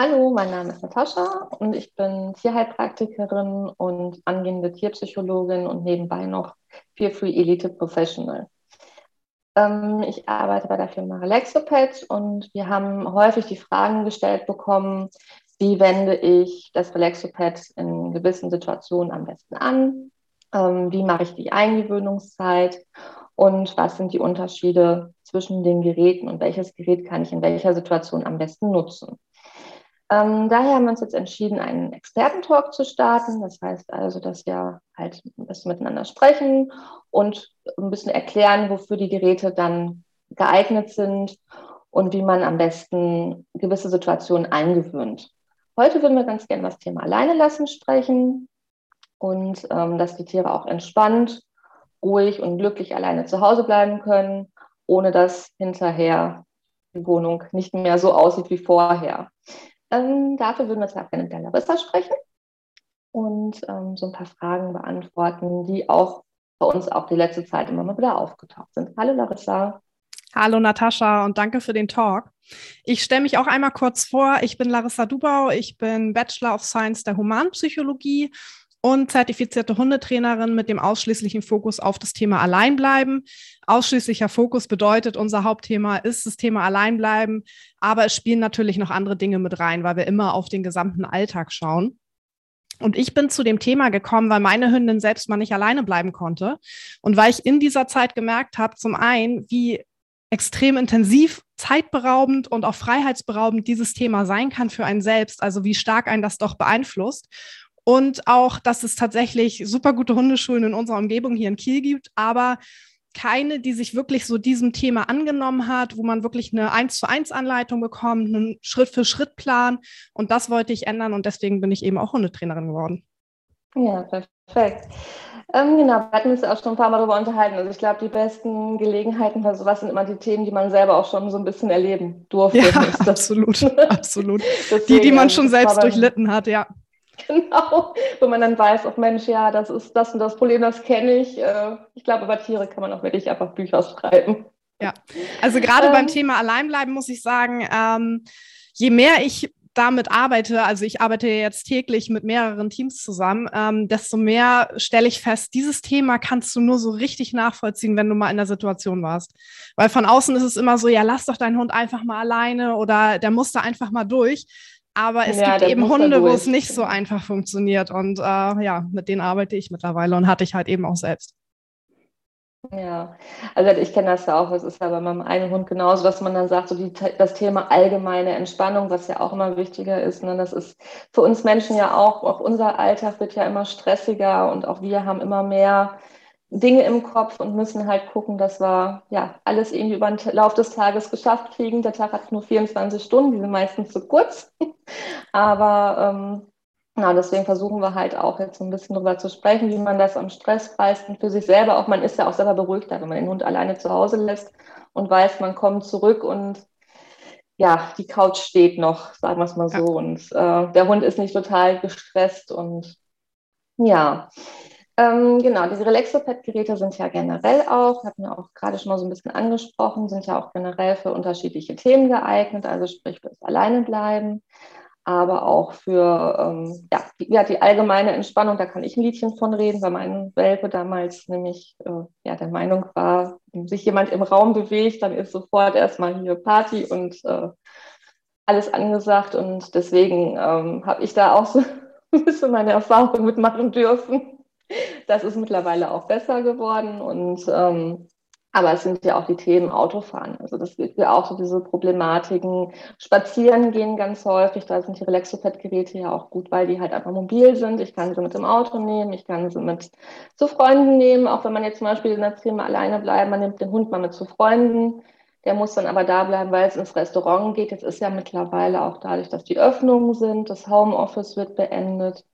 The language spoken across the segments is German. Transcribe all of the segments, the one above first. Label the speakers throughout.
Speaker 1: Hallo, mein Name ist Natascha und ich bin Tierheilpraktikerin und angehende Tierpsychologin und nebenbei noch Fear Free Elite Professional. Ähm, ich arbeite bei der Firma Relaxopet und wir haben häufig die Fragen gestellt bekommen, wie wende ich das Relaxopad in gewissen Situationen am besten an? Ähm, wie mache ich die Eingewöhnungszeit? Und was sind die Unterschiede zwischen den Geräten und welches Gerät kann ich in welcher Situation am besten nutzen? Ähm, daher haben wir uns jetzt entschieden, einen Expertentalk zu starten. Das heißt also, dass wir halt ein bisschen miteinander sprechen und ein bisschen erklären, wofür die Geräte dann geeignet sind und wie man am besten gewisse Situationen eingewöhnt. Heute würden wir ganz gerne das Thema Alleine lassen sprechen und ähm, dass die Tiere auch entspannt, ruhig und glücklich alleine zu Hause bleiben können, ohne dass hinterher die Wohnung nicht mehr so aussieht wie vorher. Ähm, dafür würden wir jetzt mit der Larissa sprechen und ähm, so ein paar Fragen beantworten, die auch bei uns auch die letzte Zeit immer mal wieder aufgetaucht sind. Hallo Larissa.
Speaker 2: Hallo Natascha und danke für den Talk. Ich stelle mich auch einmal kurz vor. Ich bin Larissa Dubau. Ich bin Bachelor of Science der Humanpsychologie und zertifizierte Hundetrainerin mit dem ausschließlichen Fokus auf das Thema Alleinbleiben. Ausschließlicher Fokus bedeutet, unser Hauptthema ist das Thema Alleinbleiben, aber es spielen natürlich noch andere Dinge mit rein, weil wir immer auf den gesamten Alltag schauen. Und ich bin zu dem Thema gekommen, weil meine Hündin selbst mal nicht alleine bleiben konnte und weil ich in dieser Zeit gemerkt habe, zum einen, wie extrem intensiv, zeitberaubend und auch freiheitsberaubend dieses Thema sein kann für einen selbst, also wie stark einen das doch beeinflusst. Und auch, dass es tatsächlich super gute Hundeschulen in unserer Umgebung hier in Kiel gibt, aber keine, die sich wirklich so diesem Thema angenommen hat, wo man wirklich eine 1 zu 1 Anleitung bekommt, einen Schritt für Schritt Plan. Und das wollte ich ändern und deswegen bin ich eben auch Hundetrainerin geworden.
Speaker 1: Ja, perfekt. Ähm, genau, wir hatten uns auch schon ein paar Mal darüber unterhalten. Also ich glaube, die besten Gelegenheiten für sowas sind immer die Themen, die man selber auch schon so ein bisschen erleben durfte.
Speaker 2: Ja, absolut, absolut. die, die man also schon selbst durchlitten hat, ja.
Speaker 1: Genau, wo man dann weiß, auch Mensch, ja, das ist das und das Problem, das kenne ich. Äh, ich glaube, über Tiere kann man auch wirklich einfach Bücher schreiben.
Speaker 2: Ja, also gerade ähm, beim Thema Alleinbleiben muss ich sagen, ähm, je mehr ich damit arbeite, also ich arbeite jetzt täglich mit mehreren Teams zusammen, ähm, desto mehr stelle ich fest, dieses Thema kannst du nur so richtig nachvollziehen, wenn du mal in der Situation warst. Weil von außen ist es immer so, ja, lass doch deinen Hund einfach mal alleine oder der muss da einfach mal durch. Aber es ja, gibt eben Hunde, wo es nicht so einfach funktioniert. Und äh, ja, mit denen arbeite ich mittlerweile und hatte ich halt eben auch selbst.
Speaker 1: Ja, also ich kenne das ja auch. Es ist ja bei meinem einen Hund genauso, dass man dann sagt, so die, das Thema allgemeine Entspannung, was ja auch immer wichtiger ist. Ne? Das ist für uns Menschen ja auch, auch unser Alltag wird ja immer stressiger und auch wir haben immer mehr Dinge im Kopf und müssen halt gucken, dass wir ja alles irgendwie über den Lauf des Tages geschafft kriegen. Der Tag hat nur 24 Stunden, die sind meistens zu kurz. Aber ähm, na, deswegen versuchen wir halt auch jetzt so ein bisschen darüber zu sprechen, wie man das am stressfreisten für sich selber auch, man ist ja auch selber beruhigter, wenn man den Hund alleine zu Hause lässt und weiß, man kommt zurück und ja, die Couch steht noch, sagen wir es mal so. Und äh, der Hund ist nicht total gestresst und ja. Ähm, genau, diese Relaxopad-Geräte sind ja generell auch, hatten wir auch gerade schon mal so ein bisschen angesprochen, sind ja auch generell für unterschiedliche Themen geeignet, also sprich fürs Alleinebleiben, aber auch für ähm, ja, die, ja, die allgemeine Entspannung. Da kann ich ein Liedchen von reden, weil mein Welpe damals nämlich äh, ja, der Meinung war, wenn sich jemand im Raum bewegt, dann ist sofort erstmal hier Party und äh, alles angesagt. Und deswegen ähm, habe ich da auch so ein bisschen meine Erfahrung mitmachen dürfen. Das ist mittlerweile auch besser geworden und ähm, aber es sind ja auch die Themen Autofahren. Also das gibt ja auch so diese Problematiken. Spazieren gehen ganz häufig. Da sind die Relaxopad-Geräte ja auch gut, weil die halt einfach mobil sind. Ich kann sie mit dem Auto nehmen, ich kann sie mit zu Freunden nehmen. Auch wenn man jetzt zum Beispiel in der Zimmer alleine bleibt, man nimmt den Hund mal mit zu Freunden. Der muss dann aber da bleiben, weil es ins Restaurant geht. Jetzt ist ja mittlerweile auch dadurch, dass die Öffnungen sind, das Homeoffice wird beendet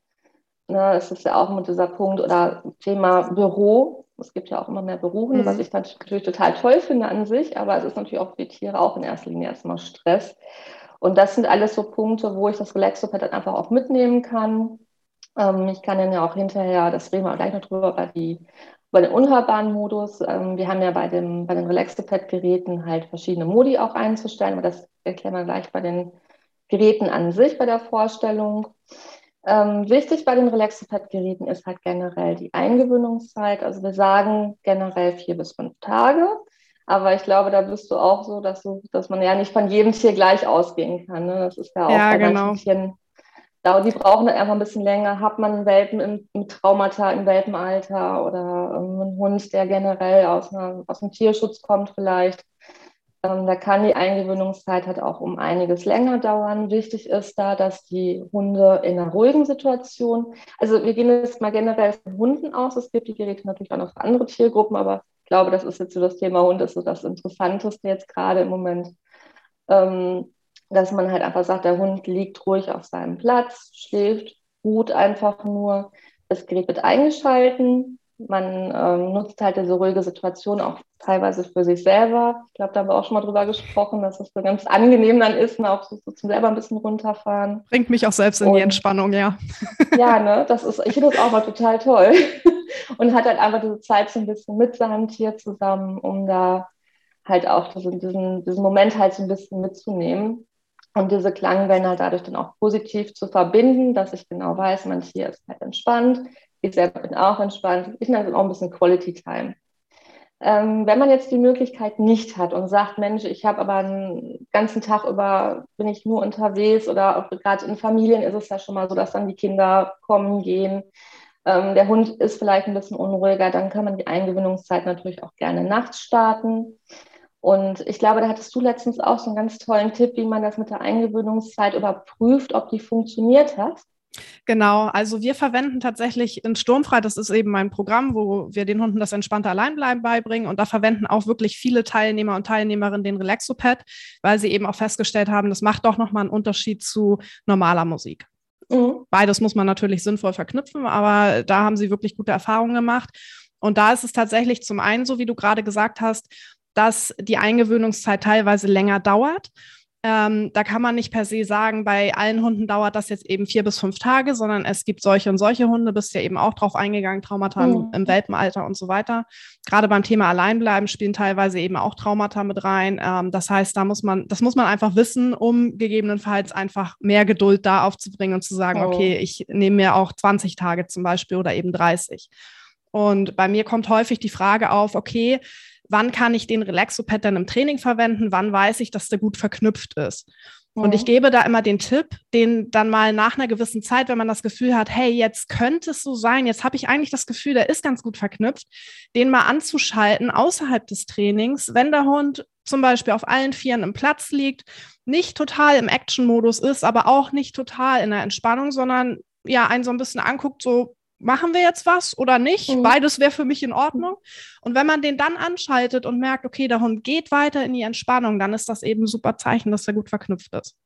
Speaker 1: Ne, es ist ja auch immer dieser Punkt oder Thema Büro. Es gibt ja auch immer mehr Bürohunde, mhm. was ich natürlich total toll finde an sich, aber es ist natürlich auch für die Tiere auch in erster Linie erstmal Stress. Und das sind alles so Punkte, wo ich das Relaxopad dann einfach auch mitnehmen kann. Ähm, ich kann dann ja auch hinterher, das reden wir gleich noch drüber, bei, die, bei den unhörbaren Modus. Ähm, wir haben ja bei, dem, bei den Relaxopad-Geräten halt verschiedene Modi auch einzustellen, aber das erklären wir gleich bei den Geräten an sich bei der Vorstellung. Ähm, wichtig bei den Relaxopad-Geräten ist halt generell die Eingewöhnungszeit. Also wir sagen generell vier bis fünf Tage. Aber ich glaube, da bist du auch so, dass, du, dass man ja nicht von jedem Tier gleich ausgehen kann. Ne? Das ist ja auch
Speaker 2: ja,
Speaker 1: bei
Speaker 2: genau.
Speaker 1: Tieren. Da, die brauchen dann einfach ein bisschen länger. Hat man einen Welpen im, im Traumata im Welpenalter oder ähm, einen Hund, der generell aus, einer, aus dem Tierschutz kommt vielleicht, da kann die Eingewöhnungszeit halt auch um einiges länger dauern. Wichtig ist da, dass die Hunde in einer ruhigen Situation, also wir gehen jetzt mal generell von Hunden aus. Es gibt die Geräte natürlich auch noch für andere Tiergruppen, aber ich glaube, das ist jetzt so das Thema Hund, ist so das Interessanteste jetzt gerade im Moment. Ähm, dass man halt einfach sagt, der Hund liegt ruhig auf seinem Platz, schläft, ruht einfach nur. Das Gerät wird eingeschalten, man ähm, nutzt halt diese ruhige Situation auch teilweise für sich selber. Ich glaube, da haben wir auch schon mal drüber gesprochen, dass es so ganz angenehm dann ist, ne, auch so, so zum selber ein bisschen runterfahren.
Speaker 2: Bringt mich auch selbst in und, die Entspannung, ja.
Speaker 1: Ja, ne, das ist, ich finde das auch mal total toll. Und hat halt einfach diese Zeit so ein bisschen mit seinem Tier zusammen, um da halt auch diesen, diesen, diesen Moment halt so ein bisschen mitzunehmen und diese Klangwellen halt dadurch dann auch positiv zu verbinden, dass ich genau weiß, mein Tier ist halt entspannt, ich selber bin auch entspannt. Ich nenne es auch ein bisschen Quality Time. Ähm, wenn man jetzt die Möglichkeit nicht hat und sagt, Mensch, ich habe aber einen ganzen Tag über, bin ich nur unterwegs oder gerade in Familien ist es ja schon mal so, dass dann die Kinder kommen, gehen. Ähm, der Hund ist vielleicht ein bisschen unruhiger, dann kann man die Eingewöhnungszeit natürlich auch gerne nachts starten. Und ich glaube, da hattest du letztens auch so einen ganz tollen Tipp, wie man das mit der Eingewöhnungszeit überprüft, ob die funktioniert hat.
Speaker 2: Genau, also wir verwenden tatsächlich in Sturmfrei, das ist eben ein Programm, wo wir den Hunden das entspannte Alleinbleiben beibringen und da verwenden auch wirklich viele Teilnehmer und Teilnehmerinnen den Relaxopad, weil sie eben auch festgestellt haben, das macht doch nochmal einen Unterschied zu normaler Musik. Mhm. Beides muss man natürlich sinnvoll verknüpfen, aber da haben sie wirklich gute Erfahrungen gemacht. Und da ist es tatsächlich zum einen, so wie du gerade gesagt hast, dass die Eingewöhnungszeit teilweise länger dauert. Ähm, da kann man nicht per se sagen, bei allen Hunden dauert das jetzt eben vier bis fünf Tage, sondern es gibt solche und solche Hunde, bist ja eben auch drauf eingegangen, Traumata mhm. im Welpenalter und so weiter. Gerade beim Thema Alleinbleiben spielen teilweise eben auch Traumata mit rein. Ähm, das heißt, da muss man, das muss man einfach wissen, um gegebenenfalls einfach mehr Geduld da aufzubringen und zu sagen, oh. okay, ich nehme mir auch 20 Tage zum Beispiel oder eben 30. Und bei mir kommt häufig die Frage auf, okay, wann kann ich den Relaxopad dann im Training verwenden, wann weiß ich, dass der gut verknüpft ist. Und ich gebe da immer den Tipp, den dann mal nach einer gewissen Zeit, wenn man das Gefühl hat, hey, jetzt könnte es so sein, jetzt habe ich eigentlich das Gefühl, der ist ganz gut verknüpft, den mal anzuschalten außerhalb des Trainings, wenn der Hund zum Beispiel auf allen Vieren im Platz liegt, nicht total im Action-Modus ist, aber auch nicht total in der Entspannung, sondern ja, einen so ein bisschen anguckt, so machen wir jetzt was oder nicht? Mhm. Beides wäre für mich in Ordnung. Und wenn man den dann anschaltet und merkt, okay, der Hund geht weiter in die Entspannung, dann ist das eben ein super Zeichen, dass er gut verknüpft ist.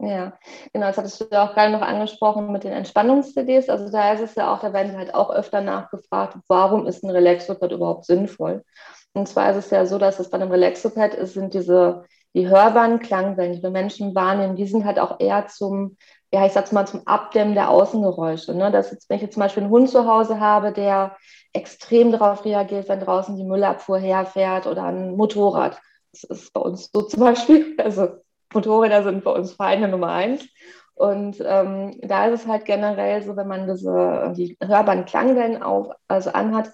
Speaker 1: Ja, genau, das hattest du ja auch gerade noch angesprochen mit den Entspannungs-CDs. Also da ist es ja auch, da werden halt auch öfter nachgefragt, warum ist ein Relaxopad überhaupt sinnvoll? Und zwar ist es ja so, dass es bei einem Relaxopad ist, sind diese, die hörbaren Klangwellen, die wir Menschen wahrnehmen, die sind halt auch eher zum ja, ich sag's mal, zum Abdämmen der Außengeräusche. Ne? Dass jetzt, wenn ich jetzt zum Beispiel einen Hund zu Hause habe, der extrem darauf reagiert, wenn draußen die Müllabfuhr herfährt oder ein Motorrad. Das ist bei uns so zum Beispiel. Also Motorräder sind bei uns Feinde Nummer eins. Und ähm, da ist es halt generell so, wenn man diese die hörbaren Klangwellen auf, also anhat,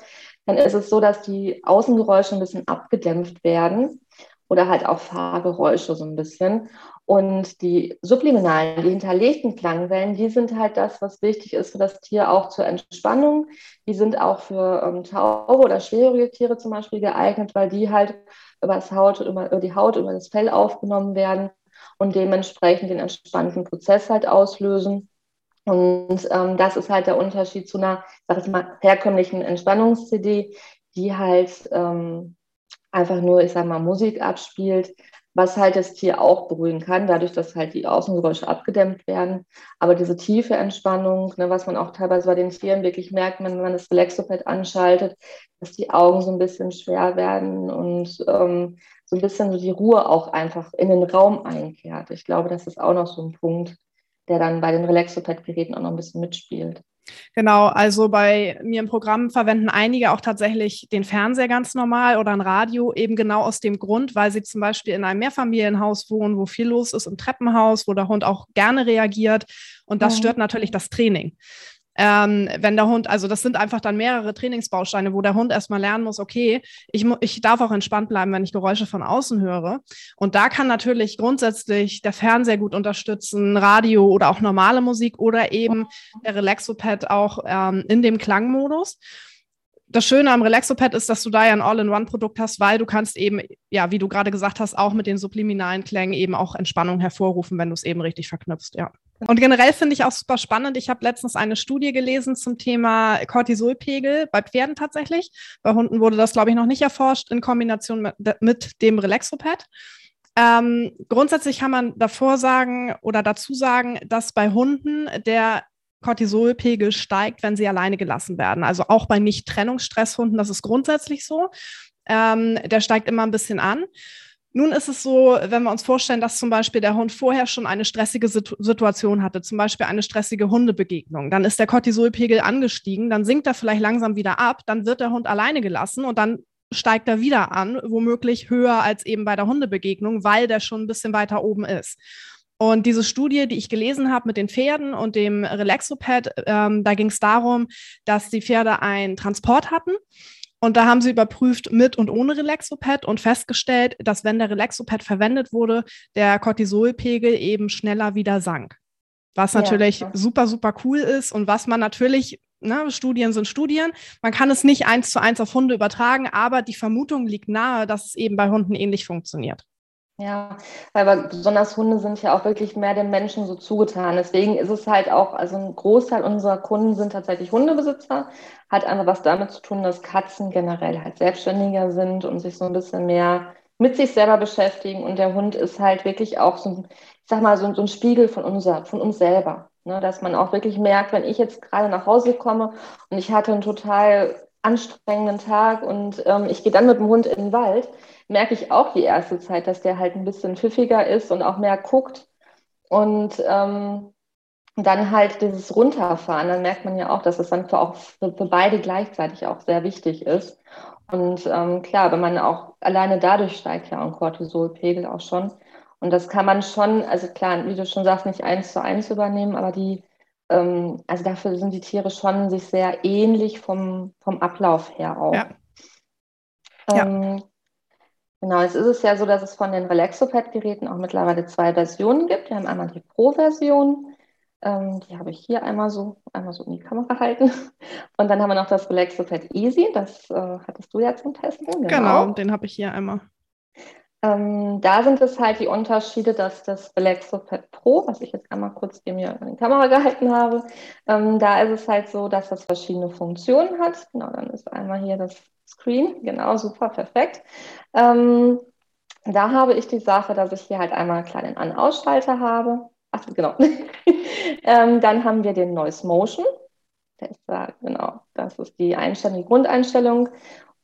Speaker 1: dann ist es so, dass die Außengeräusche ein bisschen abgedämpft werden oder halt auch Fahrgeräusche so ein bisschen. Und die subliminalen, die hinterlegten Klangwellen, die sind halt das, was wichtig ist für das Tier auch zur Entspannung. Die sind auch für ähm, taube oder schwerhörige Tiere zum Beispiel geeignet, weil die halt über, das Haut, über, über die Haut, über das Fell aufgenommen werden und dementsprechend den entspannten Prozess halt auslösen. Und ähm, das ist halt der Unterschied zu einer, sag ich mal, herkömmlichen Entspannungs-CD, die halt ähm, einfach nur, ich sag mal, Musik abspielt was halt das Tier auch beruhigen kann, dadurch, dass halt die Außengeräusche abgedämmt werden. Aber diese tiefe Entspannung, ne, was man auch teilweise bei den Tieren wirklich merkt, wenn man das Relaxopad anschaltet, dass die Augen so ein bisschen schwer werden und ähm, so ein bisschen so die Ruhe auch einfach in den Raum einkehrt. Ich glaube, das ist auch noch so ein Punkt, der dann bei den Relaxopad-Geräten auch noch ein bisschen mitspielt.
Speaker 2: Genau, also bei mir im Programm verwenden einige auch tatsächlich den Fernseher ganz normal oder ein Radio, eben genau aus dem Grund, weil sie zum Beispiel in einem Mehrfamilienhaus wohnen, wo viel los ist, im Treppenhaus, wo der Hund auch gerne reagiert. Und das mhm. stört natürlich das Training ähm, wenn der Hund, also das sind einfach dann mehrere Trainingsbausteine, wo der Hund erstmal lernen muss, okay, ich, ich darf auch entspannt bleiben, wenn ich Geräusche von außen höre. Und da kann natürlich grundsätzlich der Fernseher gut unterstützen, Radio oder auch normale Musik oder eben der Relaxopad auch ähm, in dem Klangmodus das Schöne am Relaxopad ist, dass du da ja ein All-in-One-Produkt hast, weil du kannst eben, ja, wie du gerade gesagt hast, auch mit den subliminalen Klängen eben auch Entspannung hervorrufen, wenn du es eben richtig verknüpfst, ja. Und generell finde ich auch super spannend. Ich habe letztens eine Studie gelesen zum Thema Cortisolpegel bei Pferden tatsächlich. Bei Hunden wurde das, glaube ich, noch nicht erforscht in Kombination mit, dem Relaxopad. Ähm, grundsätzlich kann man davor sagen oder dazu sagen, dass bei Hunden der Cortisolpegel steigt, wenn sie alleine gelassen werden. Also auch bei Nicht-Trennungsstresshunden, das ist grundsätzlich so. Ähm, der steigt immer ein bisschen an. Nun ist es so, wenn wir uns vorstellen, dass zum Beispiel der Hund vorher schon eine stressige Situ Situation hatte, zum Beispiel eine stressige Hundebegegnung, dann ist der Cortisolpegel angestiegen, dann sinkt er vielleicht langsam wieder ab, dann wird der Hund alleine gelassen und dann steigt er wieder an, womöglich höher als eben bei der Hundebegegnung, weil der schon ein bisschen weiter oben ist. Und diese Studie, die ich gelesen habe mit den Pferden und dem Relaxopad, ähm, da ging es darum, dass die Pferde einen Transport hatten. Und da haben sie überprüft mit und ohne Relaxopad und festgestellt, dass wenn der Relaxopad verwendet wurde, der Cortisolpegel eben schneller wieder sank. Was natürlich ja. super, super cool ist und was man natürlich, ne, Studien sind Studien, man kann es nicht eins zu eins auf Hunde übertragen, aber die Vermutung liegt nahe, dass es eben bei Hunden ähnlich funktioniert.
Speaker 1: Ja, weil besonders Hunde sind ja auch wirklich mehr dem Menschen so zugetan. Deswegen ist es halt auch, also ein Großteil unserer Kunden sind tatsächlich Hundebesitzer. Hat einfach was damit zu tun, dass Katzen generell halt selbstständiger sind und sich so ein bisschen mehr mit sich selber beschäftigen. Und der Hund ist halt wirklich auch so ein, ich sag mal, so, so ein Spiegel von, unser, von uns selber. Ne? Dass man auch wirklich merkt, wenn ich jetzt gerade nach Hause komme und ich hatte einen total anstrengenden Tag und ähm, ich gehe dann mit dem Hund in den Wald, merke ich auch die erste Zeit, dass der halt ein bisschen pfiffiger ist und auch mehr guckt. Und ähm, dann halt dieses Runterfahren, dann merkt man ja auch, dass es dann für, auch für, für beide gleichzeitig auch sehr wichtig ist. Und ähm, klar, wenn man auch alleine dadurch steigt ja ein Cortisolpegel auch schon. Und das kann man schon, also klar, wie du schon sagst, nicht eins zu eins übernehmen, aber die, ähm, also dafür sind die Tiere schon sich sehr ähnlich vom, vom Ablauf her auch. Ja. Ähm, ja. Genau, jetzt ist es ja so, dass es von den Relaxopad-Geräten auch mittlerweile zwei Versionen gibt. Wir haben einmal die Pro-Version, ähm, die habe ich hier einmal so, einmal so in die Kamera halten. Und dann haben wir noch das Relaxopad Easy, das äh, hattest du ja zum Testen.
Speaker 2: Genau, genau den habe ich hier einmal.
Speaker 1: Ähm, da sind es halt die Unterschiede, dass das Relaxopad Pro, was ich jetzt einmal kurz hier mir in die Kamera gehalten habe, ähm, da ist es halt so, dass das verschiedene Funktionen hat. Genau, dann ist einmal hier das Screen, genau, super, perfekt. Ähm, da habe ich die Sache, dass ich hier halt einmal einen kleinen An-Ausschalter habe. Ach, genau. ähm, dann haben wir den Noise Motion. Der ist da, genau, das ist die Einstellung, die Grundeinstellung.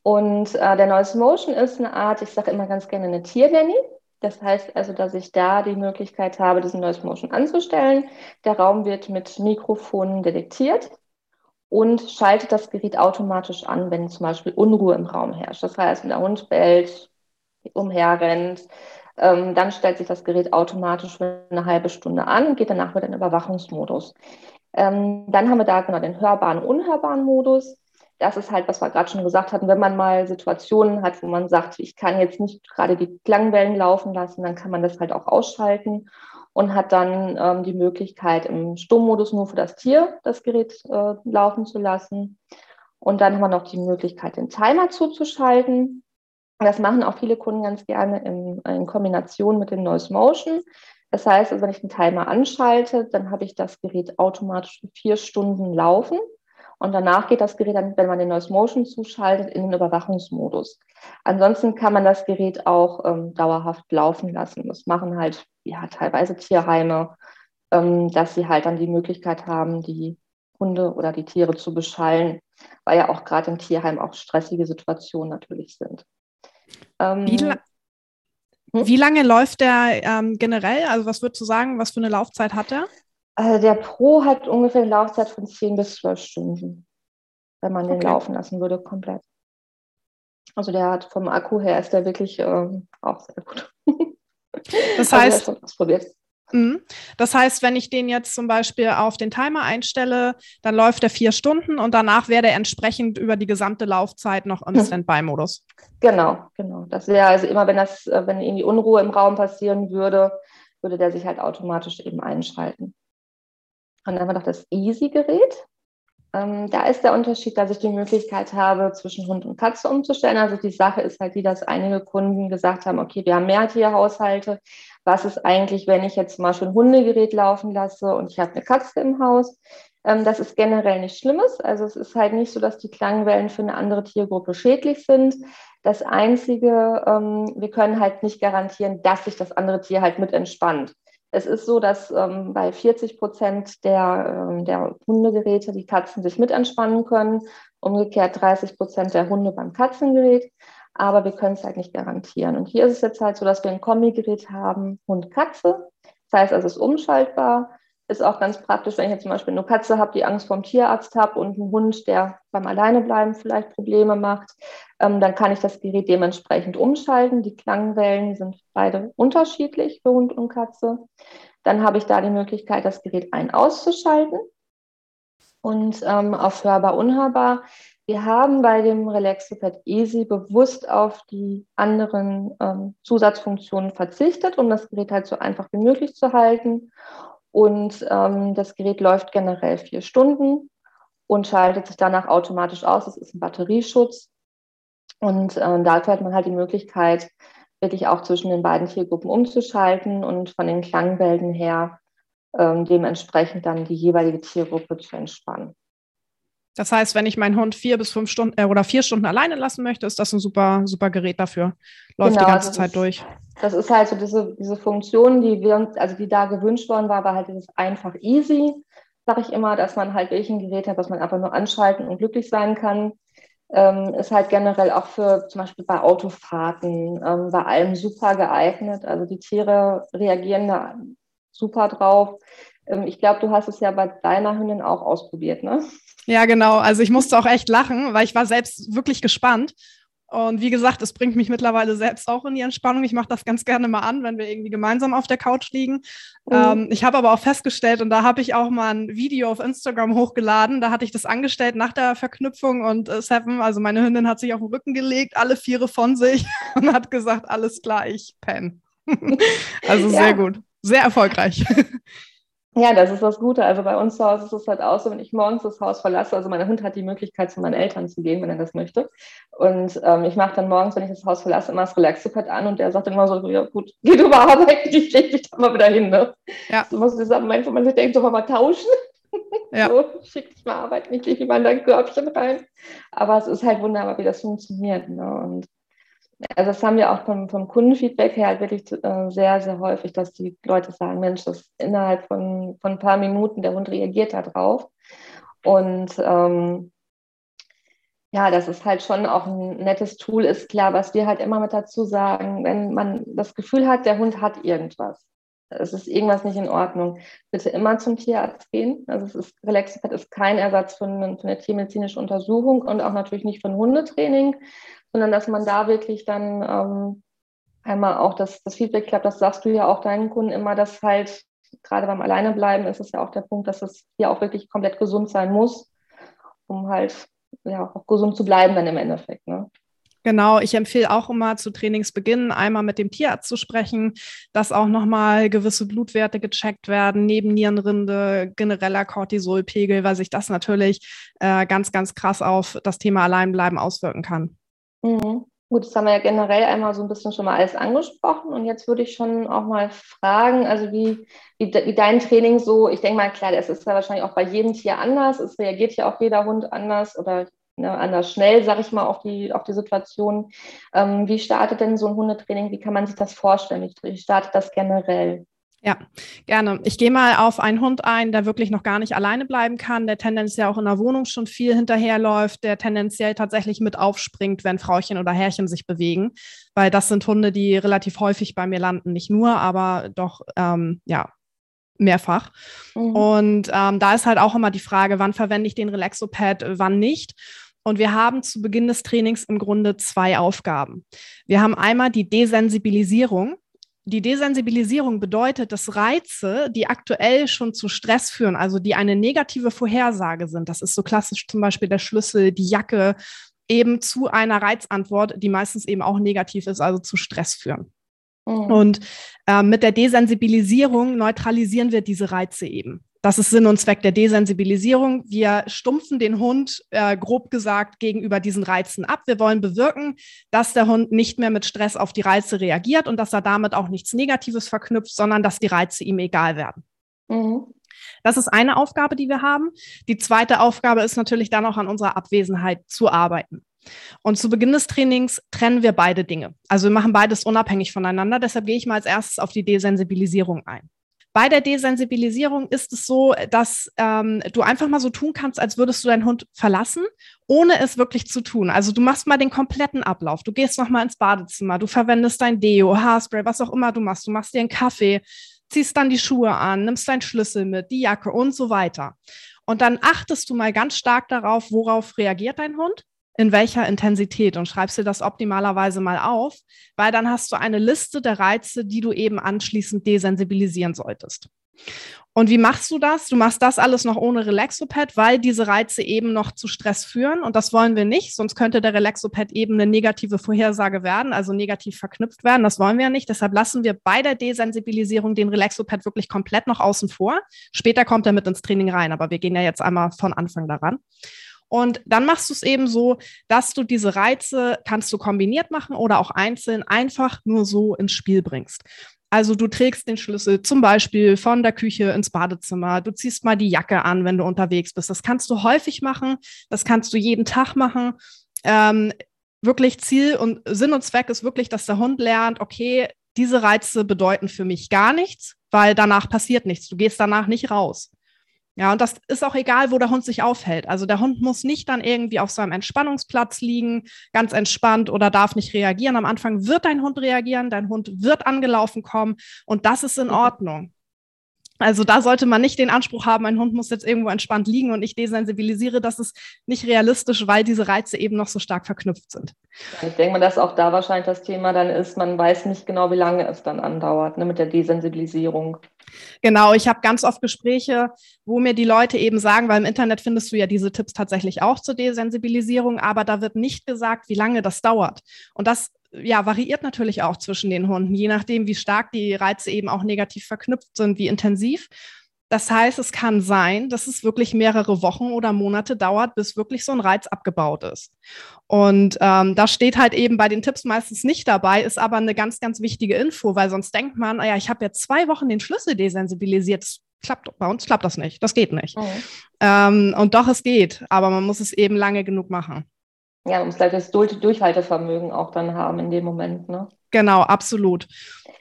Speaker 1: Und äh, der Noise Motion ist eine Art, ich sage immer ganz gerne eine Tier-Nanny. Das heißt also, dass ich da die Möglichkeit habe, diesen Noise Motion anzustellen. Der Raum wird mit Mikrofonen detektiert und schaltet das Gerät automatisch an, wenn zum Beispiel Unruhe im Raum herrscht. Das heißt, wenn der Hund bellt, umherrennt, ähm, dann stellt sich das Gerät automatisch für eine halbe Stunde an geht danach wieder in den Überwachungsmodus. Ähm, dann haben wir da genau den hörbaren und unhörbaren Modus das ist halt, was wir gerade schon gesagt hatten, wenn man mal Situationen hat, wo man sagt, ich kann jetzt nicht gerade die Klangwellen laufen lassen, dann kann man das halt auch ausschalten und hat dann ähm, die Möglichkeit, im Sturmmodus nur für das Tier das Gerät äh, laufen zu lassen. Und dann haben wir noch die Möglichkeit, den Timer zuzuschalten. Das machen auch viele Kunden ganz gerne in, in Kombination mit dem Noise Motion. Das heißt, also wenn ich den Timer anschalte, dann habe ich das Gerät automatisch vier Stunden laufen. Und danach geht das Gerät dann, wenn man den Noise Motion zuschaltet, in den Überwachungsmodus. Ansonsten kann man das Gerät auch ähm, dauerhaft laufen lassen. Das machen halt ja teilweise Tierheime, ähm, dass sie halt dann die Möglichkeit haben, die Hunde oder die Tiere zu beschallen, weil ja auch gerade im Tierheim auch stressige Situationen natürlich sind.
Speaker 2: Ähm, wie, la hm? wie, lange läuft der ähm, generell? Also was würdest du sagen, was für eine Laufzeit hat er?
Speaker 1: Also der Pro hat ungefähr eine Laufzeit von 10 bis 12 Stunden, wenn man den okay. laufen lassen würde, komplett. Also der hat vom Akku her ist der wirklich ähm, auch sehr gut.
Speaker 2: Das also heißt, also Mhm. Das heißt, wenn ich den jetzt zum Beispiel auf den Timer einstelle, dann läuft er vier Stunden und danach wäre er entsprechend über die gesamte Laufzeit noch im hm. Standby-Modus.
Speaker 1: Genau, genau. Das wäre also immer, wenn das, äh, wenn irgendwie Unruhe im Raum passieren würde, würde der sich halt automatisch eben einschalten. Und dann wir noch das Easy-Gerät. Ähm, da ist der Unterschied, dass ich die Möglichkeit habe, zwischen Hund und Katze umzustellen. Also die Sache ist halt die, dass einige Kunden gesagt haben, okay, wir haben Mehrtierhaushalte. Was ist eigentlich, wenn ich jetzt mal schon ein Hundegerät laufen lasse und ich habe eine Katze im Haus? Ähm, das ist generell nichts Schlimmes. Also es ist halt nicht so, dass die Klangwellen für eine andere Tiergruppe schädlich sind. Das Einzige, ähm, wir können halt nicht garantieren, dass sich das andere Tier halt mit entspannt. Es ist so, dass ähm, bei 40 Prozent der, ähm, der Hundegeräte die Katzen sich mit entspannen können, umgekehrt 30 Prozent der Hunde beim Katzengerät. Aber wir können es halt nicht garantieren. Und hier ist es jetzt halt so, dass wir ein Kombigerät haben, Hund-Katze. Das heißt, es ist umschaltbar. Ist auch ganz praktisch, wenn ich jetzt zum Beispiel eine Katze habe, die Angst vom Tierarzt habe und einen Hund, der beim Alleinebleiben vielleicht Probleme macht, ähm, dann kann ich das Gerät dementsprechend umschalten. Die Klangwellen sind beide unterschiedlich für Hund und Katze. Dann habe ich da die Möglichkeit, das Gerät ein- auszuschalten und ähm, auf hörbar, unhörbar. Wir haben bei dem Relaxopad Easy bewusst auf die anderen ähm, Zusatzfunktionen verzichtet, um das Gerät halt so einfach wie möglich zu halten und ähm, das Gerät läuft generell vier Stunden und schaltet sich danach automatisch aus. Es ist ein Batterieschutz. Und äh, dafür hat man halt die Möglichkeit, wirklich auch zwischen den beiden Tiergruppen umzuschalten und von den Klangwellen her ähm, dementsprechend dann die jeweilige Tiergruppe zu entspannen.
Speaker 2: Das heißt, wenn ich meinen Hund vier bis fünf Stunden äh, oder vier Stunden alleine lassen möchte, ist das ein super, super Gerät dafür. Läuft genau, die ganze Zeit durch.
Speaker 1: Das ist halt so diese, diese Funktion, die wir also die da gewünscht worden war, war halt dieses einfach easy, sage ich immer, dass man halt wirklich ein Gerät hat, was man einfach nur anschalten und glücklich sein kann. Ähm, ist halt generell auch für zum Beispiel bei Autofahrten, ähm, bei allem super geeignet. Also die Tiere reagieren da super drauf. Ähm, ich glaube, du hast es ja bei deiner Hündin auch ausprobiert, ne?
Speaker 2: Ja, genau. Also ich musste auch echt lachen, weil ich war selbst wirklich gespannt. Und wie gesagt, es bringt mich mittlerweile selbst auch in die Entspannung. Ich mache das ganz gerne mal an, wenn wir irgendwie gemeinsam auf der Couch liegen. Mhm. Ähm, ich habe aber auch festgestellt, und da habe ich auch mal ein Video auf Instagram hochgeladen, da hatte ich das angestellt nach der Verknüpfung und äh, Seven, also meine Hündin, hat sich auf den Rücken gelegt, alle Viere von sich und hat gesagt, alles klar, ich penne. also ja. sehr gut, sehr erfolgreich.
Speaker 1: Ja, das ist das Gute. Also bei uns zu Hause ist es halt auch so, wenn ich morgens das Haus verlasse, also mein Hund hat die Möglichkeit, zu meinen Eltern zu gehen, wenn er das möchte. Und ähm, ich mache dann morgens, wenn ich das Haus verlasse, immer das Relax-Pad an und der sagt dann immer so, ja gut, geh du mal arbeiten, ich leg dich da mal wieder hin. Ne? Ja. So muss dieser Moment, wo man sich denkt, doch mal tauschen. Ja. So, schick dich mal arbeiten, ich lege mal in dein Körbchen rein. Aber es ist halt wunderbar, wie das funktioniert. Ne? Und also das haben wir auch vom, vom Kundenfeedback her halt wirklich äh, sehr, sehr häufig, dass die Leute sagen, Mensch, das innerhalb von, von ein paar Minuten, der Hund reagiert da drauf. Und ähm, ja, das ist halt schon auch ein nettes Tool, ist klar, was wir halt immer mit dazu sagen, wenn man das Gefühl hat, der Hund hat irgendwas. Es ist irgendwas nicht in Ordnung. Bitte immer zum Tierarzt gehen. Also es ist, Relaxipad ist kein Ersatz für für eine tiermedizinische Untersuchung und auch natürlich nicht für ein Hundetraining sondern dass man da wirklich dann ähm, einmal auch das, das Feedback klappt. Das sagst du ja auch deinen Kunden immer, dass halt gerade beim Alleinebleiben ist es ja auch der Punkt, dass es ja auch wirklich komplett gesund sein muss, um halt ja auch gesund zu bleiben dann im Endeffekt. Ne?
Speaker 2: Genau, ich empfehle auch immer zu Trainingsbeginn einmal mit dem Tierarzt zu sprechen, dass auch nochmal gewisse Blutwerte gecheckt werden, neben Nierenrinde, genereller Cortisolpegel, weil sich das natürlich äh, ganz, ganz krass auf das Thema Alleinbleiben auswirken kann.
Speaker 1: Mhm. Gut, das haben wir ja generell einmal so ein bisschen schon mal alles angesprochen. Und jetzt würde ich schon auch mal fragen, also wie, wie, wie dein Training so, ich denke mal, klar, das ist ja wahrscheinlich auch bei jedem Tier anders. Es reagiert ja auch jeder Hund anders oder ne, anders schnell, sage ich mal, auf die, auf die Situation. Ähm, wie startet denn so ein Hundetraining? Wie kann man sich das vorstellen? Wie startet das generell?
Speaker 2: Ja, gerne. Ich gehe mal auf einen Hund ein, der wirklich noch gar nicht alleine bleiben kann, der tendenziell auch in der Wohnung schon viel hinterherläuft, der tendenziell tatsächlich mit aufspringt, wenn Frauchen oder Herrchen sich bewegen, weil das sind Hunde, die relativ häufig bei mir landen. Nicht nur, aber doch, ähm, ja, mehrfach. Mhm. Und ähm, da ist halt auch immer die Frage, wann verwende ich den Relaxopad, wann nicht. Und wir haben zu Beginn des Trainings im Grunde zwei Aufgaben. Wir haben einmal die Desensibilisierung. Die Desensibilisierung bedeutet, dass Reize, die aktuell schon zu Stress führen, also die eine negative Vorhersage sind, das ist so klassisch zum Beispiel der Schlüssel, die Jacke, eben zu einer Reizantwort, die meistens eben auch negativ ist, also zu Stress führen. Mhm. Und äh, mit der Desensibilisierung neutralisieren wir diese Reize eben. Das ist Sinn und Zweck der Desensibilisierung. Wir stumpfen den Hund, äh, grob gesagt, gegenüber diesen Reizen ab. Wir wollen bewirken, dass der Hund nicht mehr mit Stress auf die Reize reagiert und dass er damit auch nichts Negatives verknüpft, sondern dass die Reize ihm egal werden. Mhm. Das ist eine Aufgabe, die wir haben. Die zweite Aufgabe ist natürlich dann auch an unserer Abwesenheit zu arbeiten. Und zu Beginn des Trainings trennen wir beide Dinge. Also wir machen beides unabhängig voneinander. Deshalb gehe ich mal als erstes auf die Desensibilisierung ein. Bei der Desensibilisierung ist es so, dass ähm, du einfach mal so tun kannst, als würdest du deinen Hund verlassen, ohne es wirklich zu tun. Also du machst mal den kompletten Ablauf. Du gehst noch mal ins Badezimmer, du verwendest dein Deo, Haarspray, was auch immer du machst. Du machst dir einen Kaffee, ziehst dann die Schuhe an, nimmst deinen Schlüssel mit, die Jacke und so weiter. Und dann achtest du mal ganz stark darauf, worauf reagiert dein Hund in welcher Intensität und schreibst dir das optimalerweise mal auf, weil dann hast du eine Liste der Reize, die du eben anschließend desensibilisieren solltest. Und wie machst du das? Du machst das alles noch ohne Relaxopad, weil diese Reize eben noch zu Stress führen. Und das wollen wir nicht, sonst könnte der Relaxopad eben eine negative Vorhersage werden, also negativ verknüpft werden. Das wollen wir ja nicht. Deshalb lassen wir bei der Desensibilisierung den Relaxopad wirklich komplett noch außen vor. Später kommt er mit ins Training rein, aber wir gehen ja jetzt einmal von Anfang daran. Und dann machst du es eben so, dass du diese Reize kannst du kombiniert machen oder auch einzeln einfach nur so ins Spiel bringst. Also du trägst den Schlüssel zum Beispiel von der Küche ins Badezimmer. Du ziehst mal die Jacke an, wenn du unterwegs bist. Das kannst du häufig machen. Das kannst du jeden Tag machen. Ähm, wirklich Ziel und Sinn und Zweck ist wirklich, dass der Hund lernt, okay, diese Reize bedeuten für mich gar nichts, weil danach passiert nichts. Du gehst danach nicht raus. Ja, und das ist auch egal, wo der Hund sich aufhält. Also der Hund muss nicht dann irgendwie auf seinem Entspannungsplatz liegen, ganz entspannt oder darf nicht reagieren. Am Anfang wird dein Hund reagieren, dein Hund wird angelaufen kommen und das ist in Ordnung. Also da sollte man nicht den Anspruch haben, ein Hund muss jetzt irgendwo entspannt liegen und ich desensibilisiere. Das ist nicht realistisch, weil diese Reize eben noch so stark verknüpft sind.
Speaker 1: Ich denke mal, dass auch da wahrscheinlich das Thema dann ist, man weiß nicht genau, wie lange es dann andauert ne, mit der Desensibilisierung.
Speaker 2: Genau, ich habe ganz oft Gespräche, wo mir die Leute eben sagen, weil im Internet findest du ja diese Tipps tatsächlich auch zur Desensibilisierung, aber da wird nicht gesagt, wie lange das dauert. Und das ja, variiert natürlich auch zwischen den Hunden, je nachdem, wie stark die Reize eben auch negativ verknüpft sind, wie intensiv. Das heißt, es kann sein, dass es wirklich mehrere Wochen oder Monate dauert, bis wirklich so ein Reiz abgebaut ist. Und ähm, das steht halt eben bei den Tipps meistens nicht dabei, ist aber eine ganz, ganz wichtige Info, weil sonst denkt man, ja, ich habe ja zwei Wochen den Schlüssel desensibilisiert. Das klappt, bei uns klappt das nicht. Das geht nicht. Oh. Ähm, und doch, es geht, aber man muss es eben lange genug machen
Speaker 1: ja, man muss gleich das Durchhaltevermögen auch dann haben in dem Moment. Ne?
Speaker 2: Genau, absolut.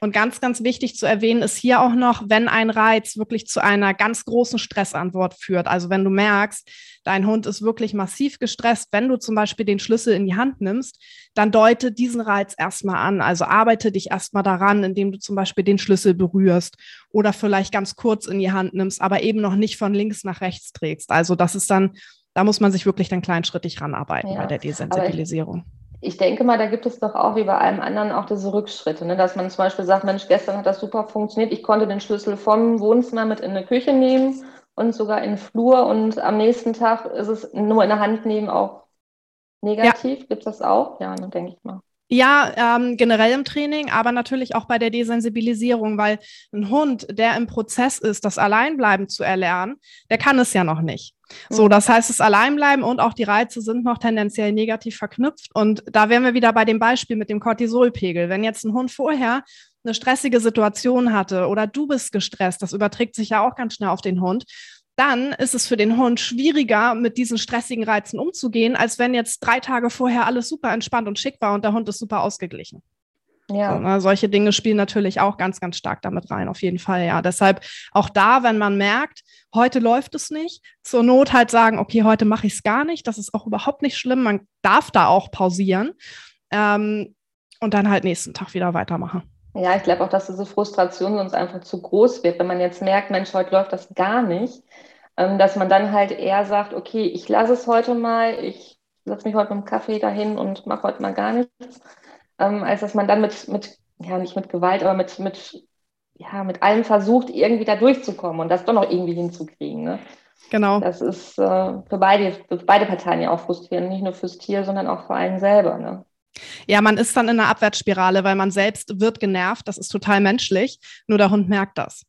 Speaker 2: Und ganz, ganz wichtig zu erwähnen ist hier auch noch, wenn ein Reiz wirklich zu einer ganz großen Stressantwort führt. Also wenn du merkst, dein Hund ist wirklich massiv gestresst, wenn du zum Beispiel den Schlüssel in die Hand nimmst, dann deute diesen Reiz erstmal an. Also arbeite dich erstmal daran, indem du zum Beispiel den Schlüssel berührst oder vielleicht ganz kurz in die Hand nimmst, aber eben noch nicht von links nach rechts trägst. Also das ist dann da muss man sich wirklich dann kleinschrittig ranarbeiten ja, bei der Desensibilisierung.
Speaker 1: Ich, ich, denke mal, da gibt es doch auch wie bei allem anderen auch diese Rückschritte, ne? dass man zum Beispiel sagt, Mensch, gestern hat das super funktioniert, ich konnte den Schlüssel vom Wohnzimmer mit in die Küche nehmen und sogar in den Flur und am nächsten Tag ist es nur in der Hand nehmen auch negativ. Ja. Gibt es das auch? Ja, dann denke ich mal.
Speaker 2: Ja, ähm, generell im Training, aber natürlich auch bei der Desensibilisierung, weil ein Hund, der im Prozess ist, das Alleinbleiben zu erlernen, der kann es ja noch nicht. So, mhm. das heißt, das Alleinbleiben und auch die Reize sind noch tendenziell negativ verknüpft. Und da wären wir wieder bei dem Beispiel mit dem Cortisolpegel. Wenn jetzt ein Hund vorher eine stressige Situation hatte oder du bist gestresst, das überträgt sich ja auch ganz schnell auf den Hund, dann ist es für den Hund schwieriger, mit diesen stressigen Reizen umzugehen, als wenn jetzt drei Tage vorher alles super entspannt und schick war und der Hund ist super ausgeglichen. Ja. So, ne, solche Dinge spielen natürlich auch ganz, ganz stark damit rein, auf jeden Fall, ja. Deshalb auch da, wenn man merkt, heute läuft es nicht, zur Not halt sagen, okay, heute mache ich es gar nicht, das ist auch überhaupt nicht schlimm, man darf da auch pausieren ähm, und dann halt nächsten Tag wieder weitermachen.
Speaker 1: Ja, ich glaube auch, dass diese Frustration sonst einfach zu groß wird, wenn man jetzt merkt, Mensch, heute läuft das gar nicht, ähm, dass man dann halt eher sagt, okay, ich lasse es heute mal, ich setze mich heute mit dem Kaffee dahin und mache heute mal gar nichts, ähm, als dass man dann mit, mit, ja, nicht mit Gewalt, aber mit, mit, ja, mit allem versucht, irgendwie da durchzukommen und das doch noch irgendwie hinzukriegen. Ne?
Speaker 2: Genau.
Speaker 1: Das ist äh, für, beide, für beide Parteien ja auch frustrierend, nicht nur fürs Tier, sondern auch für einen selber. Ne?
Speaker 2: Ja, man ist dann in einer Abwärtsspirale, weil man selbst wird genervt. Das ist total menschlich. Nur der Hund merkt das.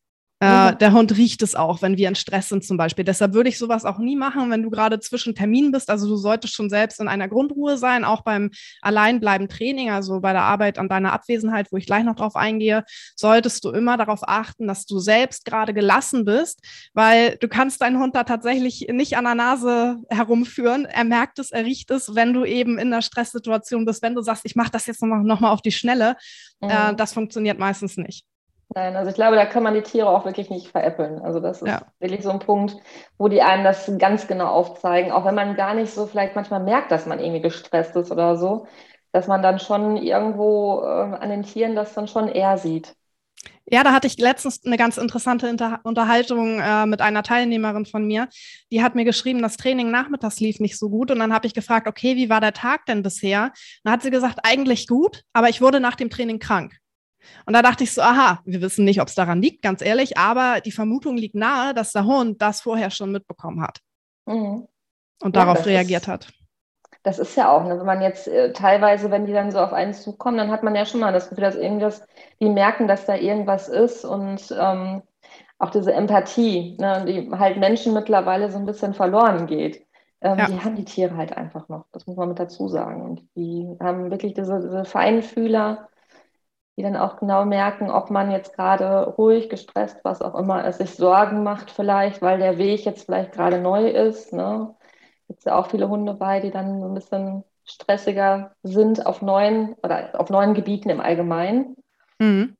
Speaker 2: Äh, mhm. der Hund riecht es auch, wenn wir in Stress sind zum Beispiel. Deshalb würde ich sowas auch nie machen, wenn du gerade zwischen Terminen bist. Also du solltest schon selbst in einer Grundruhe sein, auch beim Alleinbleiben Training, also bei der Arbeit an deiner Abwesenheit, wo ich gleich noch drauf eingehe, solltest du immer darauf achten, dass du selbst gerade gelassen bist, weil du kannst deinen Hund da tatsächlich nicht an der Nase herumführen. Er merkt es, er riecht es, wenn du eben in einer Stresssituation bist, wenn du sagst, ich mache das jetzt noch, noch mal auf die Schnelle. Äh, mhm. Äh, das funktioniert meistens nicht.
Speaker 1: Nein, also ich glaube, da kann man die Tiere auch wirklich nicht veräppeln. Also das ist ja. wirklich so ein Punkt, wo die einem das ganz genau aufzeigen, auch wenn man gar nicht so vielleicht manchmal merkt, dass man irgendwie gestresst ist oder so, dass man dann schon irgendwo äh, an den Tieren das dann schon eher sieht.
Speaker 2: Ja, da hatte ich letztens eine ganz interessante Inter Unterhaltung äh, mit einer Teilnehmerin von mir. Die hat mir geschrieben, das Training nachmittags lief nicht so gut. Und dann habe ich gefragt, okay, wie war der Tag denn bisher? Dann hat sie gesagt, eigentlich gut, aber ich wurde nach dem Training krank. Und da dachte ich so, aha, wir wissen nicht, ob es daran liegt, ganz ehrlich, aber die Vermutung liegt nahe, dass der Hund das vorher schon mitbekommen hat mhm. und ja, darauf reagiert
Speaker 1: ist,
Speaker 2: hat.
Speaker 1: Das ist ja auch, ne, wenn man jetzt äh, teilweise, wenn die dann so auf einen zukommen, dann hat man ja schon mal das Gefühl, dass irgendwas, die merken, dass da irgendwas ist und ähm, auch diese Empathie, ne, die halt Menschen mittlerweile so ein bisschen verloren geht. Ähm, ja. Die haben die Tiere halt einfach noch, das muss man mit dazu sagen. Und die haben wirklich diese, diese Feinfühler, die dann auch genau merken, ob man jetzt gerade ruhig, gestresst, was auch immer es sich Sorgen macht vielleicht, weil der Weg jetzt vielleicht gerade neu ist. Ne? Gibt es ja auch viele Hunde bei, die dann so ein bisschen stressiger sind auf neuen oder auf neuen Gebieten im Allgemeinen.
Speaker 2: Mhm.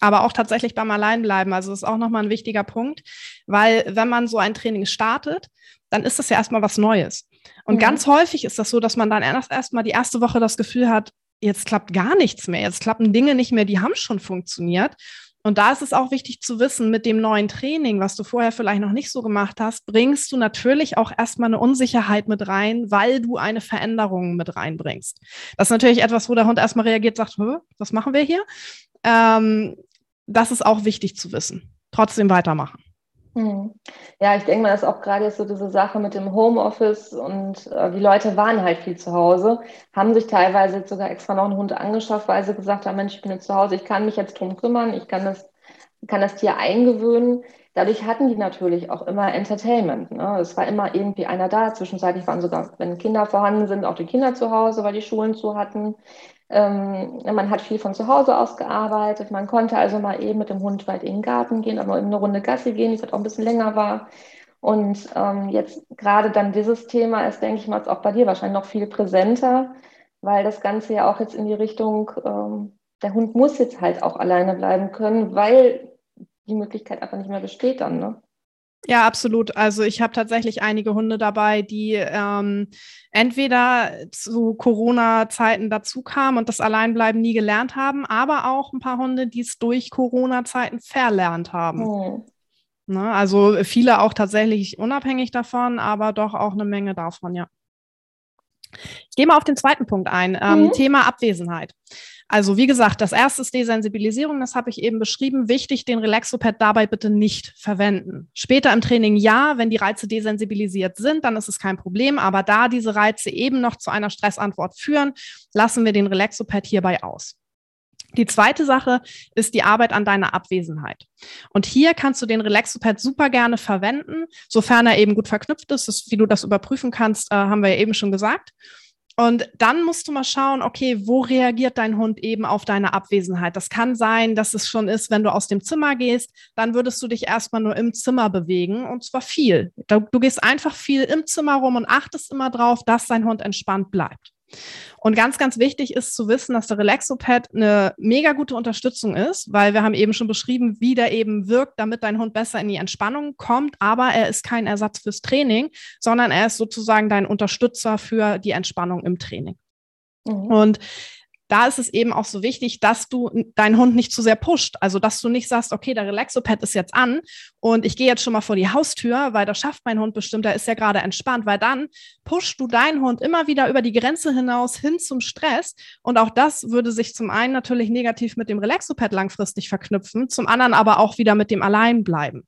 Speaker 2: Aber auch tatsächlich beim Alleinbleiben. Also das ist auch nochmal ein wichtiger Punkt, weil wenn man so ein Training startet, dann ist das ja erstmal was Neues. Und mhm. ganz häufig ist das so, dass man dann erst erstmal die erste Woche das Gefühl hat, jetzt klappt gar nichts mehr, jetzt klappen Dinge nicht mehr, die haben schon funktioniert. Und da ist es auch wichtig zu wissen, mit dem neuen Training, was du vorher vielleicht noch nicht so gemacht hast, bringst du natürlich auch erstmal eine Unsicherheit mit rein, weil du eine Veränderung mit reinbringst. Das ist natürlich etwas, wo der Hund erstmal reagiert, sagt, was machen wir hier? Ähm, das ist auch wichtig zu wissen. Trotzdem weitermachen.
Speaker 1: Hm. Ja, ich denke mal, das ist auch gerade so diese Sache mit dem Homeoffice und äh, die Leute waren halt viel zu Hause, haben sich teilweise sogar extra noch einen Hund angeschafft, weil sie gesagt haben, Mensch, ich bin jetzt zu Hause, ich kann mich jetzt drum kümmern, ich kann das, kann das Tier eingewöhnen. Dadurch hatten die natürlich auch immer Entertainment. Ne? Es war immer irgendwie einer da. Zwischenzeitlich waren sogar, wenn Kinder vorhanden sind, auch die Kinder zu Hause, weil die Schulen zu hatten. Ähm, man hat viel von zu Hause aus gearbeitet. Man konnte also mal eben mit dem Hund weit in den Garten gehen, aber eine Runde Gassi gehen, die vielleicht auch ein bisschen länger war. Und ähm, jetzt gerade dann dieses Thema ist, denke ich mal, auch bei dir wahrscheinlich noch viel präsenter, weil das Ganze ja auch jetzt in die Richtung, ähm, der Hund muss jetzt halt auch alleine bleiben können, weil die Möglichkeit einfach nicht mehr besteht dann. Ne?
Speaker 2: Ja, absolut. Also ich habe tatsächlich einige Hunde dabei, die ähm, entweder zu Corona-Zeiten dazu kamen und das Alleinbleiben nie gelernt haben, aber auch ein paar Hunde, die es durch Corona-Zeiten verlernt haben. Oh. Ne, also viele auch tatsächlich unabhängig davon, aber doch auch eine Menge davon, ja. Ich gehe mal auf den zweiten Punkt ein, ähm, mhm. Thema Abwesenheit. Also wie gesagt, das erste ist Desensibilisierung, das habe ich eben beschrieben. Wichtig, den Relaxopad dabei bitte nicht verwenden. Später im Training ja, wenn die Reize desensibilisiert sind, dann ist es kein Problem. Aber da diese Reize eben noch zu einer Stressantwort führen, lassen wir den Relaxopad hierbei aus. Die zweite Sache ist die Arbeit an deiner Abwesenheit. Und hier kannst du den Relaxopad super gerne verwenden, sofern er eben gut verknüpft ist. Das, wie du das überprüfen kannst, äh, haben wir ja eben schon gesagt. Und dann musst du mal schauen, okay, wo reagiert dein Hund eben auf deine Abwesenheit? Das kann sein, dass es schon ist, wenn du aus dem Zimmer gehst, dann würdest du dich erstmal nur im Zimmer bewegen und zwar viel. Du, du gehst einfach viel im Zimmer rum und achtest immer drauf, dass dein Hund entspannt bleibt. Und ganz, ganz wichtig ist zu wissen, dass der Relaxopad eine mega gute Unterstützung ist, weil wir haben eben schon beschrieben, wie der eben wirkt, damit dein Hund besser in die Entspannung kommt. Aber er ist kein Ersatz fürs Training, sondern er ist sozusagen dein Unterstützer für die Entspannung im Training. Mhm. Und da ist es eben auch so wichtig, dass du deinen Hund nicht zu sehr pusht. Also, dass du nicht sagst, okay, der Relaxopad ist jetzt an und ich gehe jetzt schon mal vor die Haustür, weil das schafft mein Hund bestimmt, der ist ja gerade entspannt, weil dann pushst du deinen Hund immer wieder über die Grenze hinaus hin zum Stress. Und auch das würde sich zum einen natürlich negativ mit dem Relaxopad langfristig verknüpfen, zum anderen aber auch wieder mit dem Alleinbleiben.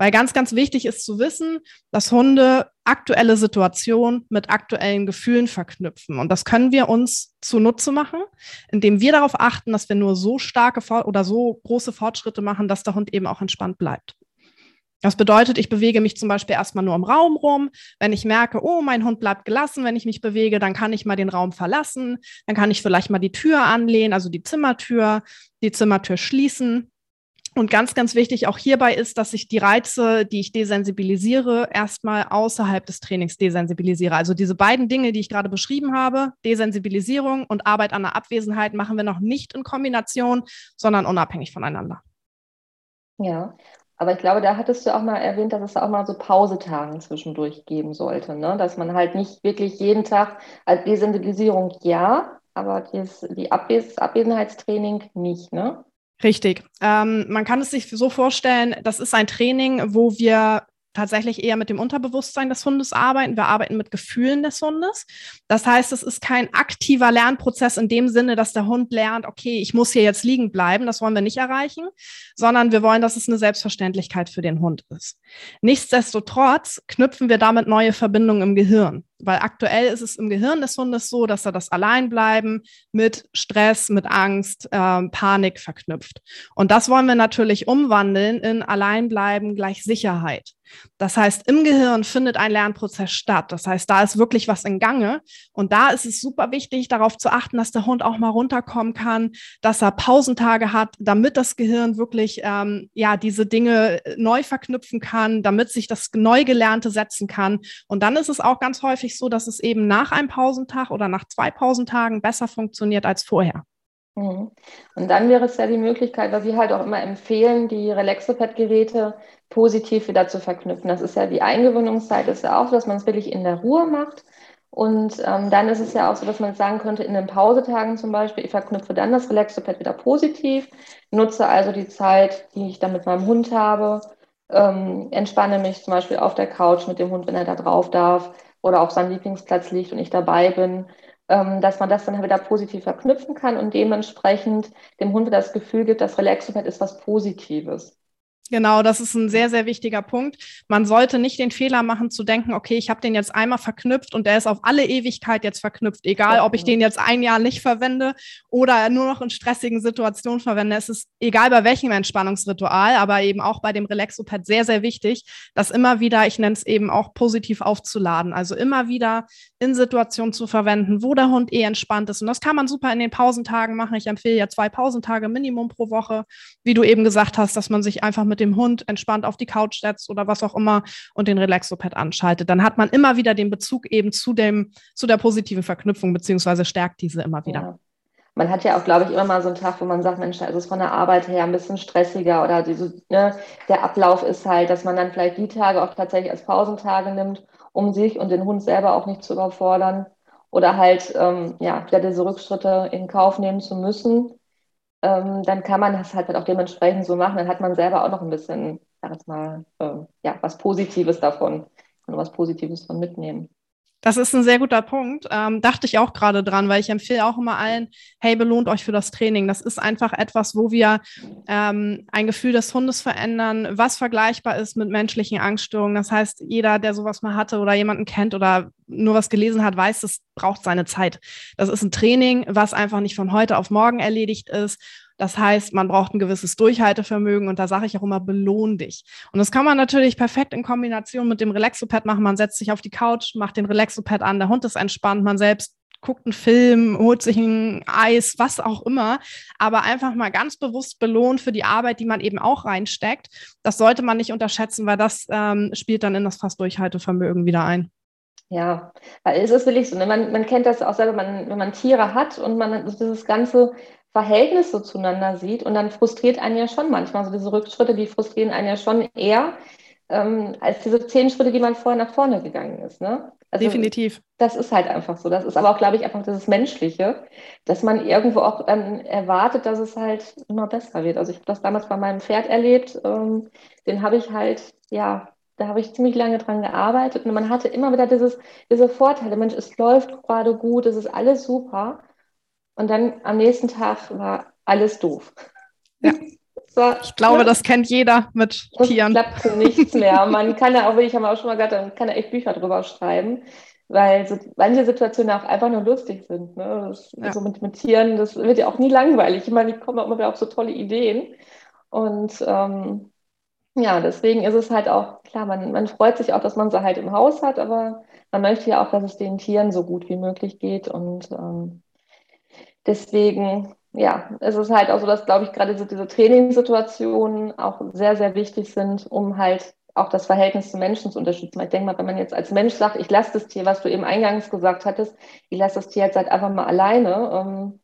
Speaker 2: Weil ganz, ganz wichtig ist zu wissen, dass Hunde aktuelle Situationen mit aktuellen Gefühlen verknüpfen. Und das können wir uns zunutze machen, indem wir darauf achten, dass wir nur so starke oder so große Fortschritte machen, dass der Hund eben auch entspannt bleibt. Das bedeutet, ich bewege mich zum Beispiel erstmal nur im Raum rum. Wenn ich merke, oh, mein Hund bleibt gelassen, wenn ich mich bewege, dann kann ich mal den Raum verlassen. Dann kann ich vielleicht mal die Tür anlehnen, also die Zimmertür, die Zimmertür schließen und ganz, ganz wichtig auch hierbei ist, dass ich die Reize, die ich desensibilisiere, erstmal außerhalb des Trainings desensibilisiere. Also diese beiden Dinge, die ich gerade beschrieben habe, Desensibilisierung und Arbeit an der Abwesenheit, machen wir noch nicht in Kombination, sondern unabhängig voneinander.
Speaker 1: Ja, aber ich glaube, da hattest du auch mal erwähnt, dass es auch mal so Pausetagen zwischendurch geben sollte, ne? dass man halt nicht wirklich jeden Tag als Desensibilisierung ja, aber das, die Abwes Abwesenheitstraining nicht, ne?
Speaker 2: Richtig. Ähm, man kann es sich so vorstellen, das ist ein Training, wo wir tatsächlich eher mit dem Unterbewusstsein des Hundes arbeiten. Wir arbeiten mit Gefühlen des Hundes. Das heißt, es ist kein aktiver Lernprozess in dem Sinne, dass der Hund lernt, okay, ich muss hier jetzt liegen bleiben. Das wollen wir nicht erreichen, sondern wir wollen, dass es eine Selbstverständlichkeit für den Hund ist. Nichtsdestotrotz knüpfen wir damit neue Verbindungen im Gehirn weil aktuell ist es im Gehirn des Hundes so, dass er das Alleinbleiben mit Stress, mit Angst, ähm, Panik verknüpft. Und das wollen wir natürlich umwandeln in Alleinbleiben gleich Sicherheit. Das heißt, im Gehirn findet ein Lernprozess statt. Das heißt, da ist wirklich was in Gange. Und da ist es super wichtig, darauf zu achten, dass der Hund auch mal runterkommen kann, dass er Pausentage hat, damit das Gehirn wirklich ähm, ja diese Dinge neu verknüpfen kann, damit sich das Neugelernte setzen kann. Und dann ist es auch ganz häufig häufig so, dass es eben nach einem Pausentag oder nach zwei Pausentagen besser funktioniert als vorher.
Speaker 1: Mhm. Und dann wäre es ja die Möglichkeit, was wir halt auch immer empfehlen, die Relaxopad-Geräte positiv wieder zu verknüpfen. Das ist ja die Eingewöhnungszeit, ist ja auch so, dass man es wirklich in der Ruhe macht. Und ähm, dann ist es ja auch so, dass man sagen könnte, in den Pausetagen zum Beispiel, ich verknüpfe dann das Relaxopad wieder positiv, nutze also die Zeit, die ich dann mit meinem Hund habe, ähm, entspanne mich zum Beispiel auf der Couch mit dem Hund, wenn er da drauf darf, oder auf seinem Lieblingsplatz liegt und ich dabei bin, ähm, dass man das dann wieder positiv verknüpfen kann und dementsprechend dem Hund das Gefühl gibt, dass Relaxopad ist was Positives.
Speaker 2: Genau, das ist ein sehr, sehr wichtiger Punkt. Man sollte nicht den Fehler machen zu denken, okay, ich habe den jetzt einmal verknüpft und der ist auf alle Ewigkeit jetzt verknüpft, egal ob ich den jetzt ein Jahr nicht verwende oder nur noch in stressigen Situationen verwende. Es ist egal bei welchem Entspannungsritual, aber eben auch bei dem Relaxopad sehr, sehr wichtig, das immer wieder, ich nenne es eben auch positiv aufzuladen. Also immer wieder in Situationen zu verwenden, wo der Hund eh entspannt ist. Und das kann man super in den Pausentagen machen. Ich empfehle ja zwei Pausentage Minimum pro Woche, wie du eben gesagt hast, dass man sich einfach mit dem Hund entspannt auf die Couch setzt oder was auch immer und den Relaxopad anschaltet. Dann hat man immer wieder den Bezug eben zu dem, zu der positiven Verknüpfung, beziehungsweise stärkt diese immer wieder. Ja.
Speaker 1: Man hat ja auch, glaube ich, immer mal so einen Tag, wo man sagt, Mensch, da ist es von der Arbeit her ein bisschen stressiger oder diese, ne, der Ablauf ist halt, dass man dann vielleicht die Tage auch tatsächlich als Pausentage nimmt, um sich und den Hund selber auch nicht zu überfordern oder halt ähm, ja, diese Rückschritte in Kauf nehmen zu müssen ähm, dann kann man das halt auch dementsprechend so machen. Dann hat man selber auch noch ein bisschen, sag jetzt mal, äh, ja, was Positives davon, kann was Positives von mitnehmen.
Speaker 2: Das ist ein sehr guter Punkt. Ähm, dachte ich auch gerade dran, weil ich empfehle auch immer allen, hey, belohnt euch für das Training. Das ist einfach etwas, wo wir ähm, ein Gefühl des Hundes verändern, was vergleichbar ist mit menschlichen Angststörungen. Das heißt, jeder, der sowas mal hatte oder jemanden kennt oder nur was gelesen hat, weiß, es braucht seine Zeit. Das ist ein Training, was einfach nicht von heute auf morgen erledigt ist das heißt, man braucht ein gewisses Durchhaltevermögen und da sage ich auch immer, belohn dich. Und das kann man natürlich perfekt in Kombination mit dem Relaxopad machen. Man setzt sich auf die Couch, macht den Relaxopad an, der Hund ist entspannt, man selbst guckt einen Film, holt sich ein Eis, was auch immer, aber einfach mal ganz bewusst belohnt für die Arbeit, die man eben auch reinsteckt. Das sollte man nicht unterschätzen, weil das ähm, spielt dann in das fast Durchhaltevermögen wieder ein.
Speaker 1: Ja, weil es ist wirklich so, ne? man, man kennt das auch selber, man, wenn man Tiere hat und man dieses ganze Verhältnis so zueinander sieht. Und dann frustriert einen ja schon manchmal. So diese Rückschritte, die frustrieren einen ja schon eher ähm, als diese zehn Schritte, die man vorher nach vorne gegangen ist. Ne?
Speaker 2: Also, Definitiv.
Speaker 1: Das ist halt einfach so. Das ist aber auch, glaube ich, einfach dieses Menschliche, dass man irgendwo auch ähm, erwartet, dass es halt immer besser wird. Also ich habe das damals bei meinem Pferd erlebt. Ähm, den habe ich halt, ja, da habe ich ziemlich lange dran gearbeitet und man hatte immer wieder dieses, diese Vorteile. Mensch, es läuft gerade gut, es ist alles super. Und dann am nächsten Tag war alles doof.
Speaker 2: Ja. War, ich glaube, ja, das kennt jeder mit
Speaker 1: das
Speaker 2: Tieren.
Speaker 1: klappt nichts mehr. Man kann ja auch, ich habe auch schon mal gesagt, man kann ja echt Bücher drüber schreiben, weil so, manche Situationen auch einfach nur lustig sind. Ne? Das, ja. So mit, mit Tieren, das wird ja auch nie langweilig. Ich meine, ich komme auch immer wieder auf so tolle Ideen. Und ähm, ja, deswegen ist es halt auch, klar, man, man freut sich auch, dass man sie halt im Haus hat, aber man möchte ja auch, dass es den Tieren so gut wie möglich geht. Und ähm, deswegen ja, es ist halt auch so, dass, glaube ich, gerade so diese Trainingssituationen auch sehr, sehr wichtig sind, um halt auch das Verhältnis zu Menschen zu unterstützen. Ich denke mal, wenn man jetzt als Mensch sagt, ich lasse das Tier, was du eben eingangs gesagt hattest, ich lasse das Tier jetzt halt einfach mal alleine ähm,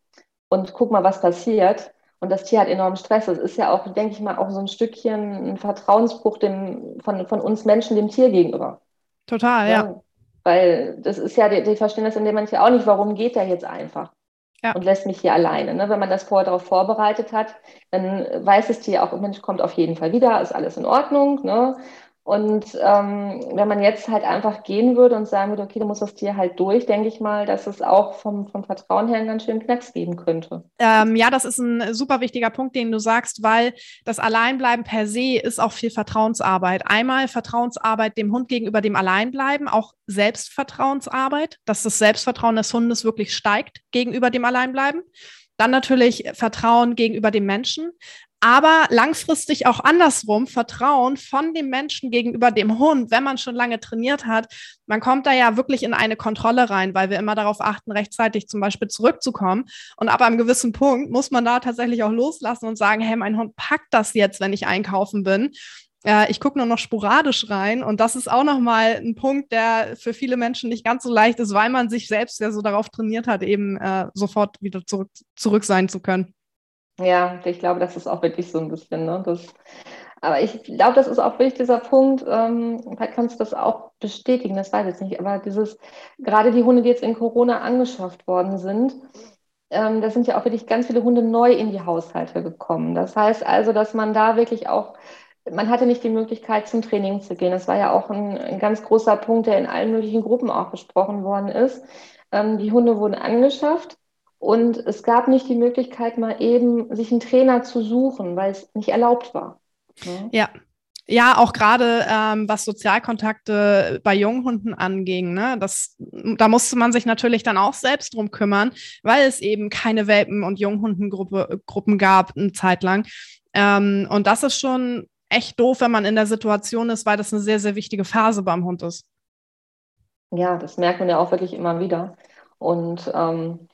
Speaker 1: und guck mal, was passiert. Und das Tier hat enormen Stress. Das ist ja auch, denke ich mal, auch so ein Stückchen ein Vertrauensbruch dem, von, von uns Menschen dem Tier gegenüber.
Speaker 2: Total, ja. ja.
Speaker 1: Weil das ist ja, die, die verstehen das in dem Moment ja auch nicht, warum geht der jetzt einfach? Ja. und lässt mich hier alleine. Ne? Wenn man das vorher darauf vorbereitet hat, dann weiß das Tier auch, Mensch, kommt auf jeden Fall wieder, ist alles in Ordnung. Ne? Und ähm, wenn man jetzt halt einfach gehen würde und sagen würde, okay, du musst das Tier halt durch, denke ich mal, dass es auch vom, vom Vertrauen her einen ganz schönen Knacks geben könnte.
Speaker 2: Ähm, ja, das ist ein super wichtiger Punkt, den du sagst, weil das Alleinbleiben per se ist auch viel Vertrauensarbeit. Einmal Vertrauensarbeit dem Hund gegenüber dem Alleinbleiben, auch Selbstvertrauensarbeit, dass das Selbstvertrauen des Hundes wirklich steigt gegenüber dem Alleinbleiben. Dann natürlich Vertrauen gegenüber dem Menschen, aber langfristig auch andersrum Vertrauen von dem Menschen gegenüber dem Hund, wenn man schon lange trainiert hat. Man kommt da ja wirklich in eine Kontrolle rein, weil wir immer darauf achten, rechtzeitig zum Beispiel zurückzukommen. Und ab einem gewissen Punkt muss man da tatsächlich auch loslassen und sagen, hey, mein Hund packt das jetzt, wenn ich einkaufen bin. Äh, ich gucke nur noch sporadisch rein und das ist auch nochmal ein Punkt, der für viele Menschen nicht ganz so leicht ist, weil man sich selbst ja so darauf trainiert hat, eben äh, sofort wieder zurück, zurück sein zu können.
Speaker 1: Ja, ich glaube, das ist auch wirklich so ein bisschen, ne? Das, aber ich glaube, das ist auch wirklich dieser Punkt, ähm, vielleicht kannst du das auch bestätigen, das weiß ich nicht, aber dieses, gerade die Hunde, die jetzt in Corona angeschafft worden sind, ähm, da sind ja auch wirklich ganz viele Hunde neu in die Haushalte gekommen. Das heißt also, dass man da wirklich auch, man hatte nicht die Möglichkeit zum Training zu gehen. Das war ja auch ein, ein ganz großer Punkt, der in allen möglichen Gruppen auch besprochen worden ist. Ähm, die Hunde wurden angeschafft und es gab nicht die Möglichkeit, mal eben sich einen Trainer zu suchen, weil es nicht erlaubt war.
Speaker 2: Ne? Ja. Ja, auch gerade ähm, was Sozialkontakte bei Junghunden anging, ne, das, da musste man sich natürlich dann auch selbst drum kümmern, weil es eben keine Welpen- und Junghundengruppen gab eine Zeit lang. Ähm, und das ist schon echt doof, wenn man in der Situation ist, weil das eine sehr, sehr wichtige Phase beim Hund ist.
Speaker 1: Ja, das merkt man ja auch wirklich immer wieder. Und ähm,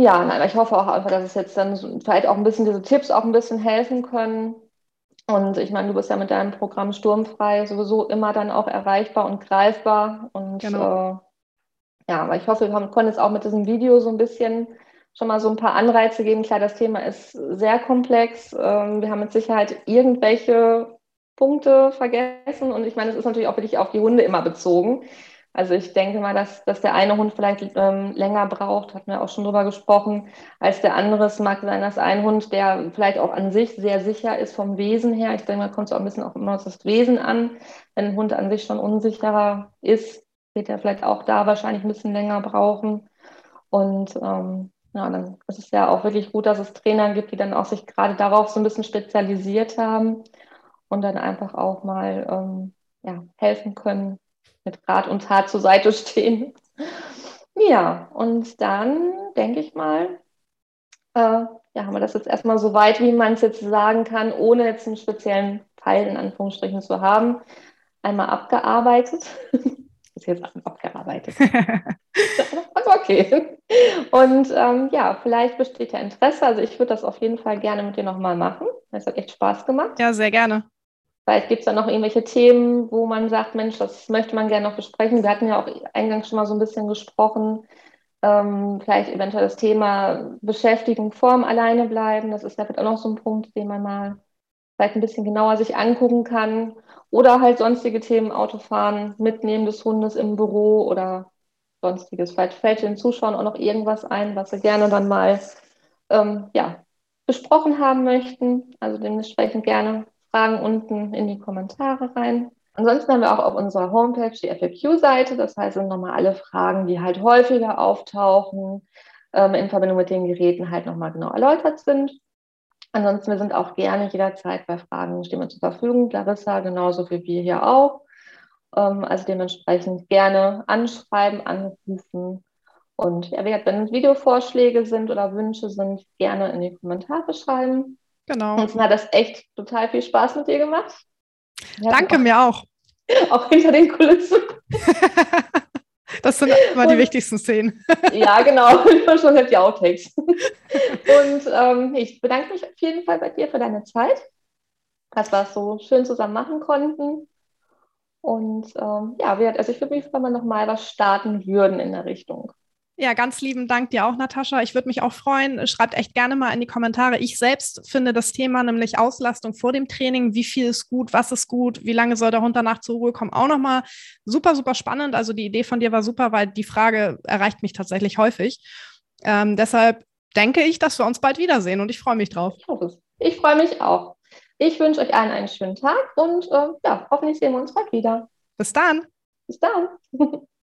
Speaker 1: ja, nein, ich hoffe auch einfach, dass es jetzt dann vielleicht auch ein bisschen diese Tipps auch ein bisschen helfen können. Und ich meine, du bist ja mit deinem Programm Sturmfrei sowieso immer dann auch erreichbar und greifbar. Und genau. äh, ja, aber ich hoffe, wir konnten jetzt auch mit diesem Video so ein bisschen schon mal so ein paar Anreize geben. Klar, das Thema ist sehr komplex. Ähm, wir haben mit Sicherheit irgendwelche Punkte vergessen. Und ich meine, es ist natürlich auch wirklich auf die Hunde immer bezogen. Also ich denke mal, dass, dass der eine Hund vielleicht ähm, länger braucht, hatten wir auch schon drüber gesprochen, als der andere. Es mag sein, dass ein Hund, der vielleicht auch an sich sehr sicher ist vom Wesen her, ich denke mal, kommt es auch ein bisschen auch immer auf das Wesen an. Wenn ein Hund an sich schon unsicherer ist, wird er vielleicht auch da wahrscheinlich ein bisschen länger brauchen. Und ähm, ja, dann ist es ja auch wirklich gut, dass es Trainer gibt, die dann auch sich gerade darauf so ein bisschen spezialisiert haben und dann einfach auch mal ähm, ja, helfen können, mit Rat und Tat zur Seite stehen. Ja, und dann denke ich mal, äh, ja, haben wir das jetzt erstmal so weit, wie man es jetzt sagen kann, ohne jetzt einen speziellen Pfeil in Anführungsstrichen zu haben, einmal abgearbeitet. ist jetzt abgearbeitet. Aber okay. Und ähm, ja, vielleicht besteht ja Interesse. Also ich würde das auf jeden Fall gerne mit dir nochmal machen. Es hat echt Spaß gemacht.
Speaker 2: Ja, sehr gerne.
Speaker 1: Vielleicht gibt es da noch irgendwelche Themen, wo man sagt, Mensch, das möchte man gerne noch besprechen. Wir hatten ja auch eingangs schon mal so ein bisschen gesprochen. Ähm, vielleicht eventuell das Thema Beschäftigung vorm Alleine bleiben. Das ist ja auch noch so ein Punkt, den man mal vielleicht ein bisschen genauer sich angucken kann. Oder halt sonstige Themen, Autofahren, Mitnehmen des Hundes im Büro oder sonstiges. Vielleicht fällt den Zuschauern auch noch irgendwas ein, was sie gerne dann mal ähm, ja, besprochen haben möchten. Also dementsprechend gerne Fragen unten in die Kommentare rein. Ansonsten haben wir auch auf unserer Homepage die FAQ-Seite. Das heißt, sind nochmal alle Fragen, die halt häufiger auftauchen, ähm, in Verbindung mit den Geräten halt nochmal genau erläutert sind. Ansonsten, wir sind auch gerne jederzeit bei Fragen stehen wir zur Verfügung. Larissa, genauso wie wir hier auch. Ähm, also dementsprechend gerne anschreiben, anrufen. Und ja, wenn Videovorschläge sind oder Wünsche sind, gerne in die Kommentare schreiben.
Speaker 2: Genau.
Speaker 1: Ansonsten hat das echt total viel Spaß mit dir gemacht.
Speaker 2: Danke, auch, mir auch.
Speaker 1: Auch hinter den Kulissen.
Speaker 2: Das sind immer die wichtigsten Szenen.
Speaker 1: ja, genau. Schon die Outtakes. Und ähm, ich bedanke mich auf jeden Fall bei dir für deine Zeit, dass wir es so schön zusammen machen konnten. Und ähm, ja, also ich würde mich freuen, wenn wir nochmal was starten würden in der Richtung.
Speaker 2: Ja, ganz lieben Dank dir auch, Natascha. Ich würde mich auch freuen. Schreibt echt gerne mal in die Kommentare. Ich selbst finde das Thema nämlich Auslastung vor dem Training. Wie viel ist gut? Was ist gut? Wie lange soll der Hund danach zur Ruhe kommen? Auch nochmal super, super spannend. Also die Idee von dir war super, weil die Frage erreicht mich tatsächlich häufig. Ähm, deshalb denke ich, dass wir uns bald wiedersehen und ich freue mich drauf.
Speaker 1: Ich hoffe es. Ich freue mich auch. Ich wünsche euch allen einen schönen Tag und äh, ja, hoffentlich sehen wir uns bald wieder.
Speaker 2: Bis dann.
Speaker 1: Bis dann.